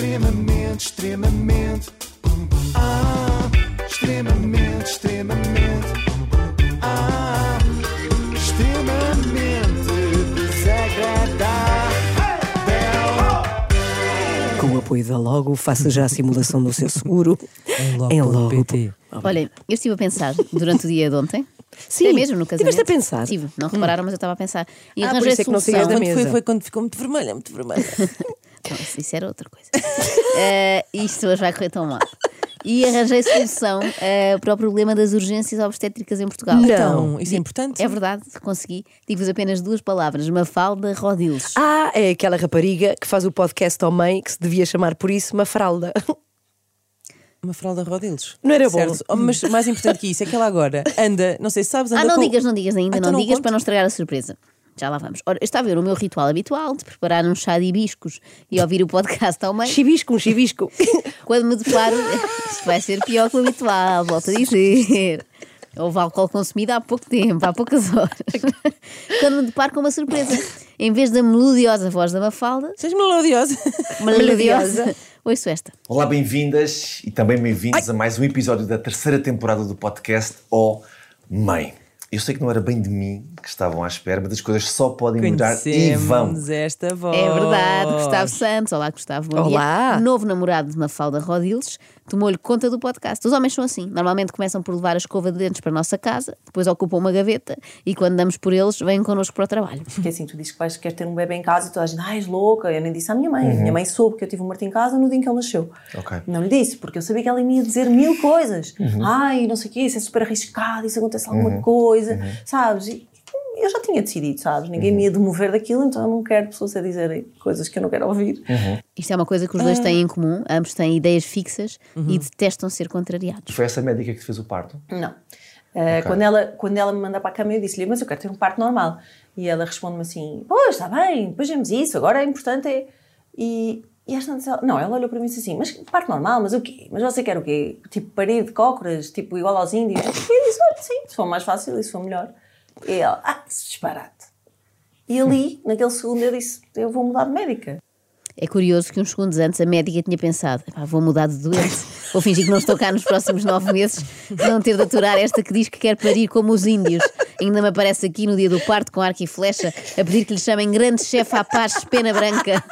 Extremamente, extremamente. Ah, extremamente, extremamente. Ah, extremamente desagradável. Com o apoio da Logo, faça já a simulação do seu seguro em Logo. PT. Olhem, eu estive a pensar durante o dia de ontem. Sim, é mesmo no casamento. tiveste a pensar? Estive, não repararam, mas eu estava a pensar. E Ah, por arranjei isso é que não solução. saías da Quando foi, mesa. foi quando ficou muito vermelha, muito vermelha. Não, isso, isso era outra coisa. Eh, isto hoje vai correr tão mal. E arranjei solução eh, para o problema das urgências obstétricas em Portugal. Não. Então, isso é importante? É verdade, consegui. Digo-vos apenas duas palavras: Mafalda Rodiles. Ah, é aquela rapariga que faz o podcast ao mãe que se devia chamar por isso uma fralda. Uma fralda Rodiles. Não era bom? Certo. Oh, mas mais importante que isso é que ela agora anda, não sei se sabes, anda Ah, não com... digas, não digas ainda, Ah, não não digas conto? para não estragar a surpresa. Já lá vamos. Ora, eu estava a ver o meu ritual habitual de preparar um chá de hibiscos e ouvir o podcast ao meio. Chibisco, um chibisco. Quando me deparo, isto vai ser pior que o habitual, volto a dizer. Houve álcool consumido há pouco tempo, há poucas horas. Quando me deparo com uma surpresa. Em vez da melodiosa voz da Mafalda, Seja melodiosa. melodiosa, ouço esta. Olá, bem-vindas e também bem-vindos a mais um episódio da terceira temporada do podcast Oh Mãe. Eu sei que não era bem de mim que estavam à espera, mas as coisas só podem melhorar e vão. Esta voz. É verdade, Gustavo Santos. Olá, Gustavo. Bom Olá. dia. Novo namorado de Mafalda Rodiles tomou-lhe conta do podcast. Os homens são assim. Normalmente começam por levar a escova de dentes para a nossa casa, depois ocupam uma gaveta e quando damos por eles, vêm connosco para o trabalho. Porque assim, tu dizes que vais, queres ter um bebê em casa e toda a gente, ah, és louca. Eu nem disse à minha mãe. Uhum. Minha mãe soube que eu tive um Martim em casa no dia em que ele nasceu. Ok. Não lhe disse, porque eu sabia que ela me ia dizer mil coisas. Uhum. Ai, não sei o quê, isso é super arriscado, isso acontece alguma coisa, sabes? E eu já tinha decidido, sabes? Ninguém Uhum. me ia demover daquilo, então eu não quero pessoas a dizerem coisas que eu não quero ouvir. Uhum. Isto é uma coisa que os dois têm em comum, ambos têm ideias fixas e detestam ser contrariados. Foi essa médica que te fez o parto? Não. Uh, quando, ela, quando ela me manda para a cama, eu disse-lhe, mas eu quero ter um parto normal. E ela responde-me assim, pois, está bem, depois vemos isso, agora é importante é... E, e esta ela- não, ela olhou para mim e disse assim, mas parto normal, mas o quê? Mas você quer o quê? Tipo, parir de cócoras, tipo, igual aos índios? E eu disse, olha, sim, se for mais fácil se for melhor. E ela, ah, isso disparate. E ali, naquele segundo, eu disse, eu vou mudar de médica. É curioso que uns segundos antes a médica tinha pensado: "Epá, vou mudar de doente, vou fingir que não estou cá nos próximos nove meses, não ter de aturar esta que diz que quer parir como os índios. Ainda me aparece aqui no dia do parto com arco e flecha a pedir que lhe chamem grande chefe à paz, pena branca.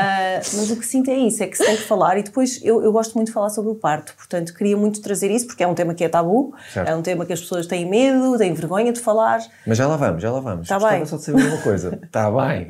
Ah, mas o que sinto é isso, é que se tem que falar e depois eu, eu gosto muito de falar sobre o parto, portanto queria muito trazer isso porque é um tema que é tabu, Certo. é um tema que as pessoas têm medo, têm vergonha de falar. Mas já lá vamos, já lá vamos. Tá Gostava bem. só de saber uma coisa. Está bem.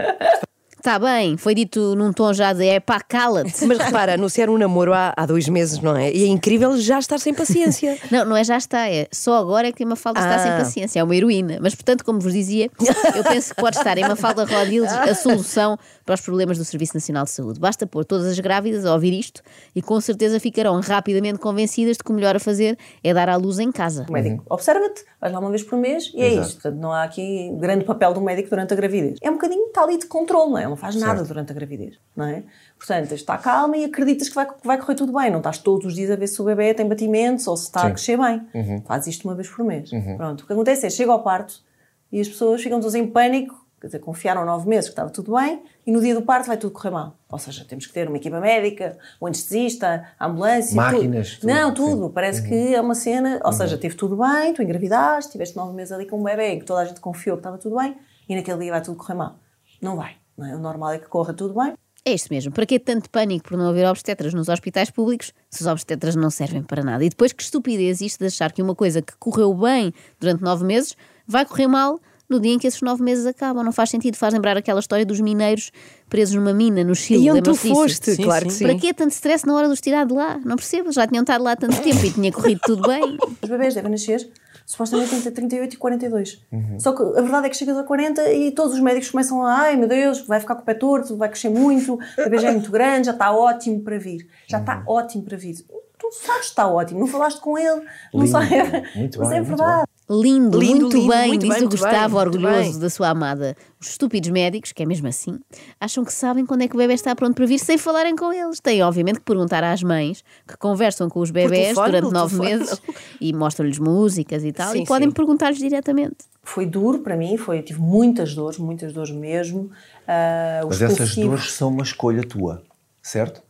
Está Tá bem, foi dito num tom já de é pá, cala-te. Mas repara, anunciar um namoro há, há dois meses, não é? E é incrível já estar sem paciência. Não, não é já está, é só agora é que a Mafalda está Ah. sem paciência, é uma heroína. Mas, portanto, como vos dizia, eu penso que pode estar em Mafalda Rodiles a solução para os problemas do Serviço Nacional de Saúde. Basta pôr todas as grávidas a ouvir isto e com certeza ficarão rapidamente convencidas de que o melhor a fazer é dar à luz em casa. O médico observa-te, vais lá uma vez por mês e é Exato. isto. Portanto, não há aqui grande papel do médico durante a gravidez. É um bocadinho está ali de controle, não é? Ele não faz nada Certo. durante a gravidez, não é? Portanto, está calma e acreditas que vai, que vai correr tudo bem. Não estás todos os dias a ver se o bebê tem batimentos ou se está a Sim. crescer bem. Faz isto uma vez por mês. Pronto. O que acontece é, chega ao parto e as pessoas ficam todas em pânico, quer dizer, confiaram nove meses que estava tudo bem e no dia do parto vai tudo correr mal. Ou seja, temos que ter uma equipa médica, um anestesista, a ambulância, Máquinas, tudo. tudo, Não, sim. tudo. Parece que é uma cena, ou seja, teve tudo bem, tu engravidaste, tiveste nove meses ali com um bebê que toda a gente confiou que estava tudo bem e naquele dia vai tudo correr mal. Não vai. Não é? O normal é que corra tudo bem. É isto mesmo. Para que tanto pânico por não haver obstetras nos hospitais públicos se os obstetras não servem para nada? E depois que estupidez isto de achar que uma coisa que correu bem durante nove meses vai correr mal no dia em que esses nove meses acabam. Não faz sentido. Faz lembrar aquela história dos mineiros presos numa mina no Chile. E onde tu foste, Sim, claro que sim. sim. Para que tanto stress na hora de os tirar de lá? Não percebo. Já tinham estado lá tanto tempo e tinha corrido tudo bem. Os bebés devem nascer supostamente entre 38 e 42. Só que a verdade é que chegas a 40 e todos os médicos começam a ai meu Deus, vai ficar com o pé torto, vai crescer muito, o bebê já é muito grande, já está ótimo para vir. Já está ótimo para vir. Tu sabes que está ótimo, não falaste com ele, não Lindo. sabes. Muito Mas bem, é verdade. Lindo, Lindo, muito lindo, bem, muito diz bem, o Gustavo, bem, orgulhoso da sua amada. Os estúpidos médicos, que é mesmo assim, acham que sabem quando é que o bebê está pronto para vir sem falarem com eles. Têm, obviamente, que perguntar às mães que conversam com os bebés telefone, durante nove telefone. meses e mostram-lhes músicas e tal, Sim, e podem perguntar-lhes diretamente. Foi duro para mim, foi, tive muitas dores, muitas dores mesmo. Os Mas essas dores são uma escolha tua, certo?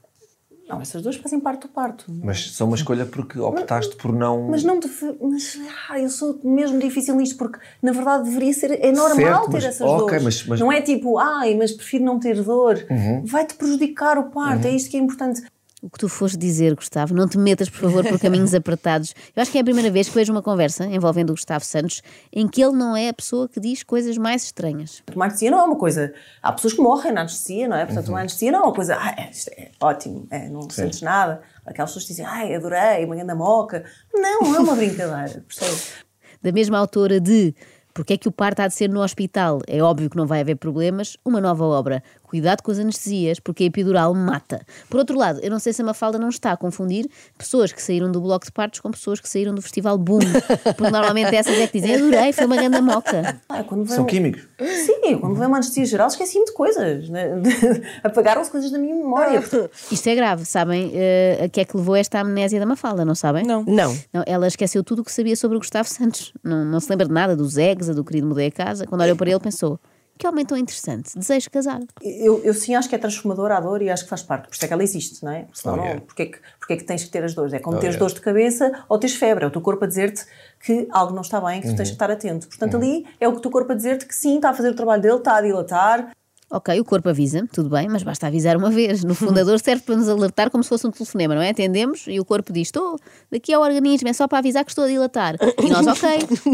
Não, essas duas fazem parte do parto. Mas são uma escolha porque optaste por não. Mas não deve- mas ah, eu sou mesmo difícil nisto porque na verdade deveria ser é normal Certo, ter mas- essas ok, dores. mas- mas- Não é tipo, ai, mas prefiro não ter dor. Vai-te prejudicar o parto, é isto que é importante. O que tu foste dizer, Gustavo, não te metas, por favor, por caminhos apertados. Eu acho que é a primeira vez que vejo uma conversa envolvendo o Gustavo Santos em que ele não é a pessoa que diz coisas mais estranhas. Tomar anestesia não é uma coisa. Há pessoas que morrem na anestesia, não é? Portanto, tomar anestesia não é uma coisa. Ah, é, isto é ótimo, é, não sentes nada. Aquelas pessoas que dizem, ai, adorei, uma grande moca. Não, não é uma brincadeira, percebes? Da mesma autora de Porque é que o parto há de ser no hospital? É óbvio que não vai haver problemas. Uma nova obra. Cuidado com as anestesias, porque a epidural mata. Por outro lado, eu não sei se a Mafalda não está a confundir pessoas que saíram do bloco de partos com pessoas que saíram do festival Boom. Porque normalmente essas é que dizem, adorei, foi uma grande moca. Ah, vem São um- químicos. Sim, quando veio uma anestesia geral esqueci-me de coisas. Né? Apagaram-se coisas da minha memória. Isto é grave, sabem eh, a que é que levou esta amnésia da Mafalda, não sabem? Não. Não. Não, ela esqueceu tudo o que sabia sobre o Gustavo Santos. Não, não se lembra de nada, dos eggs, do querido mudei a casa. Quando olhou para ele, pensou: que homem tão interessante, desejo casar. Eu, eu sim acho que é transformadora a dor e acho que faz parte. Por isso é que ela existe, não é? Porque senão Oh, não, yeah. porque, é que, porque é que tens que ter as dores? É como Oh, teres yeah. dores de cabeça ou teres febre. É o teu corpo a dizer-te que algo não está bem, que tu Uhum. tens que estar atento. Portanto, ali é o teu corpo a dizer-te que sim, está a fazer o trabalho dele, está a dilatar. Ok, o corpo avisa, tudo bem, mas basta avisar uma vez. No fundador serve para nos alertar como se fosse um telefonema, não é? Atendemos e o corpo diz: Estou, daqui ao organismo, é só para avisar que estou a dilatar. E nós, ok,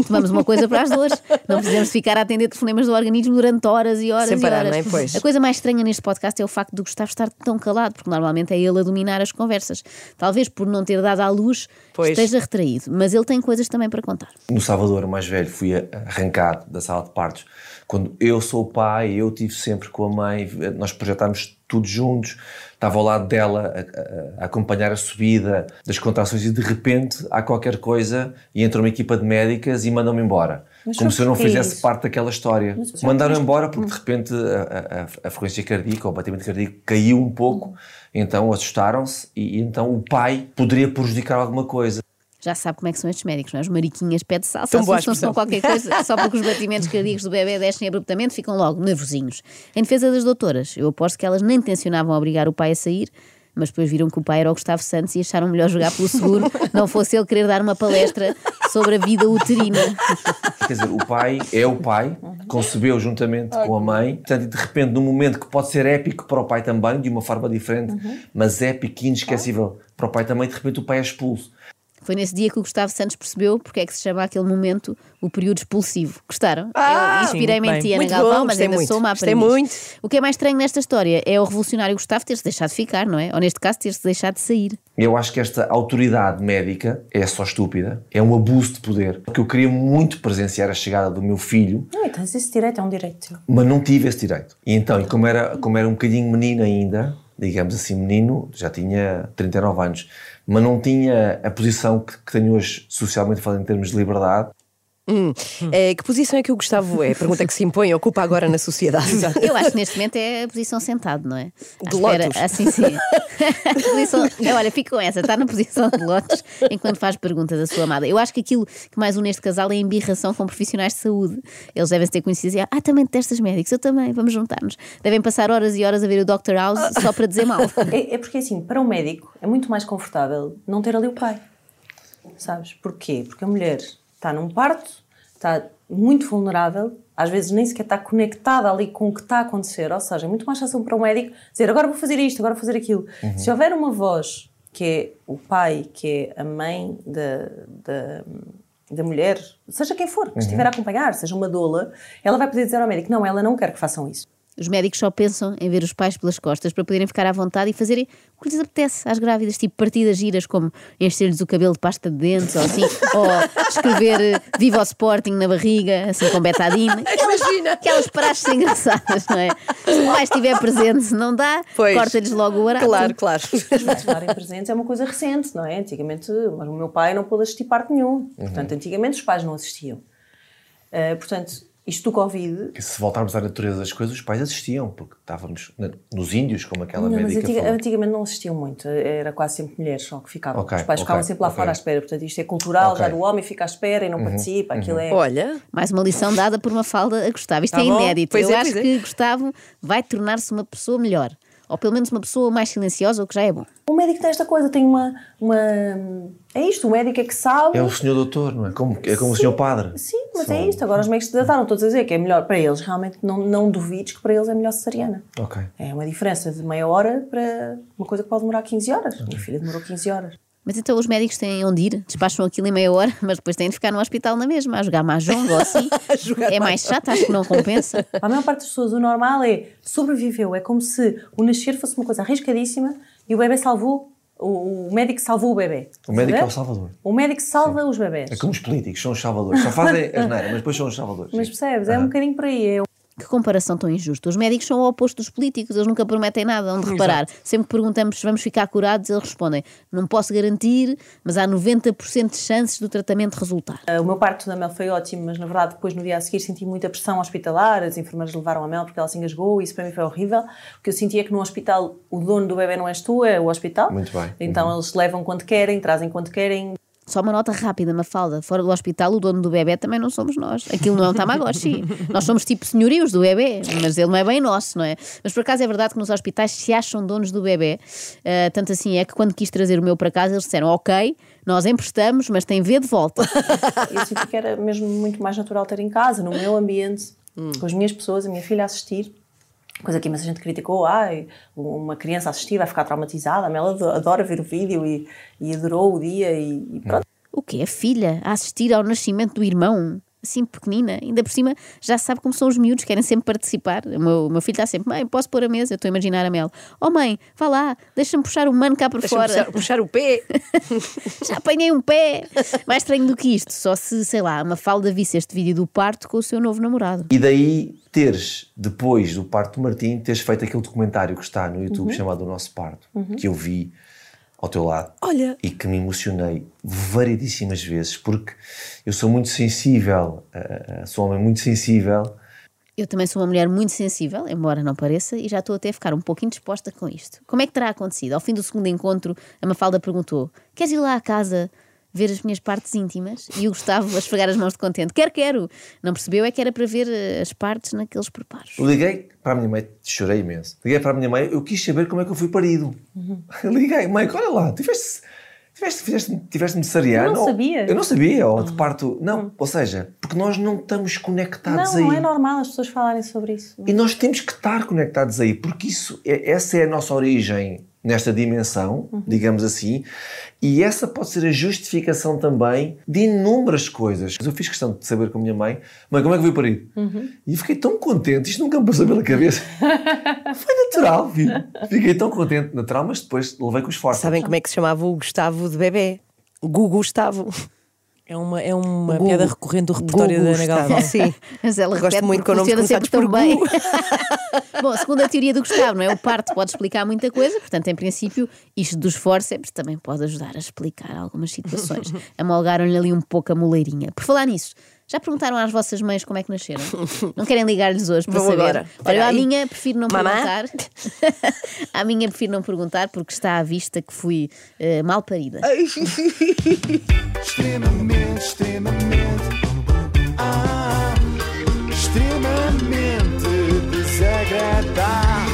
tomamos uma coisa para as dores. Não precisamos ficar a atender telefonemas do organismo durante horas e horas Sem e parar, horas. não é? Pois. A coisa mais estranha neste podcast é o facto do Gustavo estar tão calado, porque normalmente é ele a dominar as conversas. Talvez por não ter dado à luz Pois. esteja retraído, mas ele tem coisas também para contar. No Salvador, o mais velho, fui arrancado da sala de partos. Quando eu sou o pai, eu tive sempre com a mãe, nós projetámos tudo juntos, estava ao lado dela a, a- a acompanhar a subida das contrações e de repente há qualquer coisa e entra uma equipa de médicas e mandam-me embora. Mas Como se eu não fizesse isso? parte daquela história. Mandaram embora porque de repente a, a- a frequência cardíaca, o batimento cardíaco caiu um pouco, então assustaram-se e, e então o pai poderia prejudicar alguma coisa. Já sabe como é que são estes médicos, não é? Os mariquinhas pé de salsa, assustam-se com qualquer coisa, só porque os batimentos cardíacos do bebê descem abruptamente, ficam logo nervosinhos. Em defesa das doutoras, eu aposto que elas nem tencionavam obrigar o pai a sair, mas depois viram que o pai era o Gustavo Santos e acharam melhor jogar pelo seguro, não fosse ele querer dar uma palestra sobre a vida uterina. Quer dizer, o pai é o pai, concebeu juntamente com a mãe, portanto, e de repente, num momento que pode ser épico para o pai também, de uma forma diferente, mas épico e inesquecível para o pai também, de repente o pai é expulso. Foi nesse dia que o Gustavo Santos percebeu porque é que se chama aquele momento o período expulsivo. Gostaram? Ah, eu inspirei-me em ti. Ana Galvão, bom, mas ainda muito, sou uma gostei aprendiz. muito. O que é mais estranho nesta história é o revolucionário Gustavo ter-se deixado ficar, não é? Ou neste caso, ter-se deixado de sair. Eu acho que esta autoridade médica é só estúpida, é um abuso de poder, porque eu queria muito presenciar a chegada do meu filho, Não, e tens esse direito, é um direito mas não tive esse direito. E então, e como era, como era um bocadinho menino ainda, digamos assim, menino, já tinha 39 anos, mas não tinha a posição que, que tenho hoje, socialmente falando, em termos de liberdade, Eh, que posição é que o Gustavo é? Pergunta que se impõe, ocupa agora na sociedade. Eu acho que neste momento é a posição sentado, não é? De lótus. Assim, sim. A posição- eu, olha, fico com essa, está na posição de lotes enquanto faz perguntas à sua amada. Eu acho que aquilo que mais une este casal é a embirração com profissionais de saúde. Eles devem se ter conhecido e dizer, ah, também detestas médicos, eu também, vamos juntar-nos. Devem passar horas e horas a ver o Dr. House só para dizer mal. É, é porque assim, para o médico é muito mais confortável não ter ali o pai. Sabes? Porquê? Porque a mulher está num parto, está muito vulnerável, às vezes nem sequer está conectada ali com o que está a acontecer. Ou seja, é muito mais fácil para o médico dizer agora vou fazer isto, agora vou fazer aquilo. Se houver uma voz que é o pai, que é a mãe da, da, da mulher, seja quem for, que estiver a acompanhar, seja uma doula, ela vai poder dizer ao médico: não, ela não quer que façam isso. Os médicos só pensam em ver os pais pelas costas para poderem ficar à vontade e fazerem o que lhes apetece às grávidas, tipo partidas giras como encher-lhes o cabelo de pasta de dentes ou assim, ou escrever eh, Viva o Sporting na barriga, assim com betadine. Aquelas, aquelas praxes engraçadas, não é? Se o pai estiver presente, não dá, corta-lhes logo o arato. Claro, claro. Mas estarem presentes é uma coisa recente, não é? Antigamente, mas o meu pai não pôde assistir parte nenhum. Portanto, antigamente os pais não assistiam. Uh, portanto, isto do Covid. que se voltarmos à natureza das coisas, os pais assistiam, porque estávamos nos índios, como aquela Não, mas médica antiga- falou. antigamente não assistiam muito, era quase sempre mulheres só que ficavam. Ok, Os pais ok, ficavam sempre lá ok. fora à espera. Portanto, isto é cultural. Uhum, já do homem fica à espera e não participa, aquilo é. Olha, Mais uma lição dada por uma falda a Gustavo. Isto Tá é bom. inédito. Pois Eu é, acho é. que Gustavo vai tornar-se uma pessoa melhor. Ou pelo menos uma pessoa mais silenciosa, o que já é bom. O médico tem esta coisa, tem uma, uma. É isto, o médico é que sabe. É o senhor doutor, não é? Como, é como o senhor padre. Sim, mas São- é isto. Agora os médicos trataram todos a dizer que é melhor para eles. Realmente não, não duvides que para eles é melhor cesariana. Ok. É uma diferença de meia hora para uma coisa que pode demorar 15 horas. Minha filha demorou 15 horas. Mas então os médicos têm onde ir, despacham aquilo em meia hora, mas depois têm de ficar no hospital na mesma, a jogar mahjong ou assim. é mais chato, acho que não compensa. Para a maior parte das pessoas, o normal é sobreviveu. É como se o nascer fosse uma coisa arriscadíssima e o bebê salvou. O, o médico salvou o bebê. O médico é o salvador. O médico salva os bebés. É como os políticos, são os salvadores. Só fazem asneira, mas depois são os salvadores. Mas sim. percebes? É um bocadinho por aí. É Que comparação tão injusta. Os médicos são o oposto dos políticos, eles nunca prometem nada. Onde reparar, sempre que perguntamos se vamos ficar curados, eles respondem: não posso garantir, mas há 90% de chances do tratamento resultar. Uh, O meu parto da Mel foi ótimo, mas na verdade depois no dia a seguir senti muita pressão hospitalar, as enfermeiras levaram a Mel porque ela se engasgou e isso para mim foi horrível. O que eu sentia é que no hospital o dono do bebê não és tu, é o hospital. Muito bem. Então eles levam quando querem, trazem quando querem. Só uma nota rápida, Mafalda. Fora do hospital, o dono do bebê também não somos nós. Aquilo não é um Tamagotchi. nós somos tipo senhorios do bebê, mas ele não é bem nosso, não é? Mas por acaso é verdade que nos hospitais se acham donos do bebê. Ah, tanto assim é que quando quis trazer o meu para casa, eles disseram: Ok, nós emprestamos, mas tem V de volta. Eu senti que era mesmo muito mais natural ter em casa, no meu ambiente, com as minhas pessoas, a minha filha a assistir. Coisa que imensa gente criticou, ai, uma criança a assistir vai ficar traumatizada, a Mel ado- adora ver o vídeo e, e adorou o dia e, e pronto. O quê? A filha a assistir ao nascimento do irmão? Assim pequenina, ainda por cima já sabe como são os miúdos, querem sempre participar. O meu, o meu filho está sempre, mãe, posso pôr a mesa? Eu estou a imaginar a Mel. Oh mãe, vá lá, deixa-me puxar o mano cá por fora. puxar, puxar o pé. Já apanhei um pé! Mais estranho do que isto, só se, sei lá, uma falda visse este vídeo do parto com o seu novo namorado. E daí teres, depois do parto do Martim, teres feito aquele documentário que está no YouTube chamado O Nosso Parto, que eu vi ao teu lado. Olha. E que me emocionei variedíssimas vezes, porque eu sou muito sensível, eh, sou um homem muito sensível, Eu também sou uma mulher muito sensível, embora não pareça, e já estou até a ficar um pouquinho disposta com isto. Como é que terá acontecido? Ao fim do segundo encontro, a Mafalda perguntou: Queres ir lá à casa ver as minhas partes íntimas? E o Gustavo a esfregar as mãos de contente: Quero, quero! Não percebeu é que era para ver eh, as partes naqueles preparos. Liguei para a minha mãe, chorei imenso. Liguei para a minha mãe, eu quis saber como é que eu fui parido. Liguei, mãe, olha lá, tiveste, tiveste, tiveste, tiveste-me cesariana? Eu não sabia. Eu não sabia, ou de parto. Não, ou seja, porque nós não estamos conectados Não, aí. não é normal as pessoas falarem sobre isso. E nós temos que estar conectados aí, porque isso, é- essa é a nossa origem nesta dimensão, digamos assim, e essa pode ser a justificação também de inúmeras coisas. Eu fiz questão de saber com a minha mãe, mãe, como é que veio parir? E eu fiquei tão contente, isto nunca me passou pela cabeça. Foi natural, filho. Fiquei tão contente, natural, mas depois levei com esforço. Sabem como é que se chamava o Gustavo de bebê? Gugu Gustavo. É uma, é uma piada recorrente do repertório Gugu da Ana. Galvão. Sim. Mas ela Gosto repete muito porque quando não funciona sempre tão bem. Bom, segundo a teoria do Gustavo, não é? O parto pode explicar muita coisa, portanto, em princípio, isto dos forceps também pode ajudar a explicar algumas situações. Amolgaram-lhe ali um pouco a moleirinha. Por falar nisso, já perguntaram às vossas mães como é que nasceram? Não querem ligar-lhes hoje para Vou saber? Agora. Olha, a minha prefiro não perguntar. a minha prefiro não perguntar porque está à vista que fui uh, mal parida. extremamente, extremamente. Ah, extremamente desagradável.